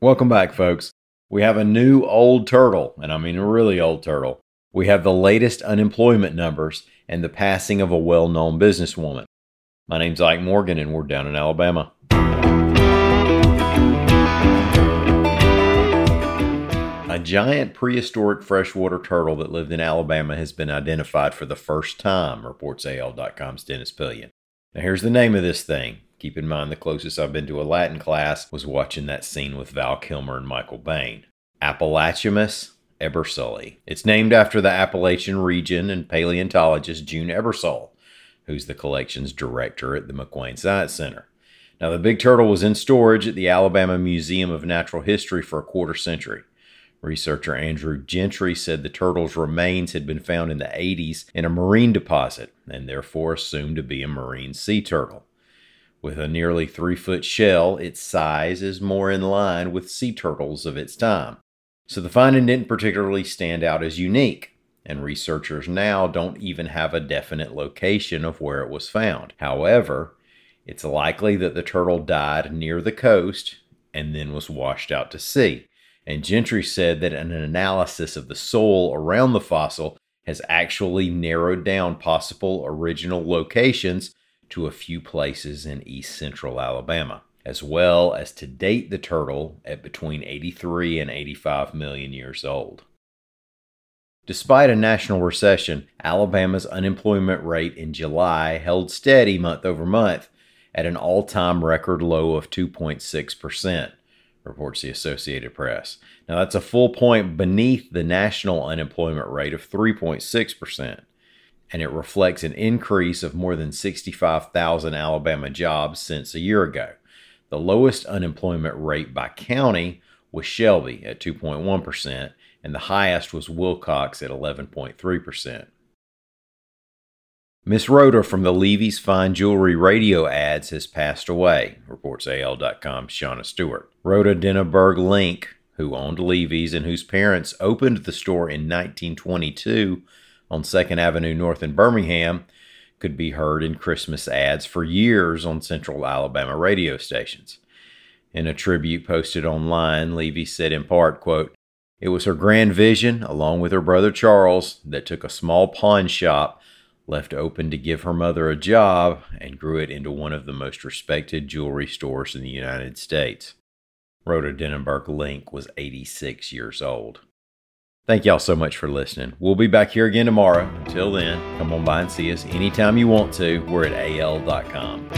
Welcome back, folks. We have a new old turtle, and I mean a really old turtle. We have the latest unemployment numbers and the passing of a well known businesswoman. My name's Ike Morgan, and we're down in Alabama. A giant prehistoric freshwater turtle that lived in Alabama has been identified for the first time, reports AL.com's Dennis Pillion. Now, here's the name of this thing Keep in mind, the closest I've been to a Latin class was watching that scene with Val Kilmer and Michael Biehn. Appalachemys ebersolei. It's named after the Appalachian region and paleontologist June Ebersole, who's the collection's director at the McWane Science Center. Now, the big turtle was in storage at the Alabama Museum of Natural History for a quarter century. Researcher Andrew Gentry said the turtle's remains had been found in the 80s in a marine deposit and therefore assumed to be a marine sea turtle. With a nearly three foot shell, its size is more in line with sea turtles of its time. So the finding didn't particularly stand out as unique, and researchers now don't even have a definite location of where it was found. However, it's likely that the turtle died near the coast and then was washed out to sea. And Gentry said that an analysis of the soil around the fossil has actually narrowed down possible original locations to a few places in east central Alabama, as well as to date the turtle at between 83 and 85 million years old. Despite a national recession, Alabama's unemployment rate in July held steady month over month at an all time record low of 2.6%, reports the Associated Press. Now, that's a full point beneath the national unemployment rate of 3.6% and it reflects an increase of more than 65,000 Alabama jobs since a year ago. The lowest unemployment rate by county was Shelby at 2.1%, and the highest was Wilcox at 11.3%. Miss Rhoda from the Levy's Fine Jewelry radio ads has passed away, reports AL.com's Shauna Stewart. Rhoda Denenberg Link, who owned Levy's and whose parents opened the store in 1922, on 2nd Avenue North in Birmingham could be heard in Christmas ads for years on Central Alabama radio stations. In a tribute posted online, Levy said in part, quote, It was her grand vision, along with her brother Charles, that took a small pawn shop left open to give her mother a job and grew it into one of the most respected jewelry stores in the United States. Rhoda Denenberg Link was 86 years old. Thank y'all so much for listening. We'll be back here again tomorrow. Until then, come on by and see us anytime you want to. We're at al.com.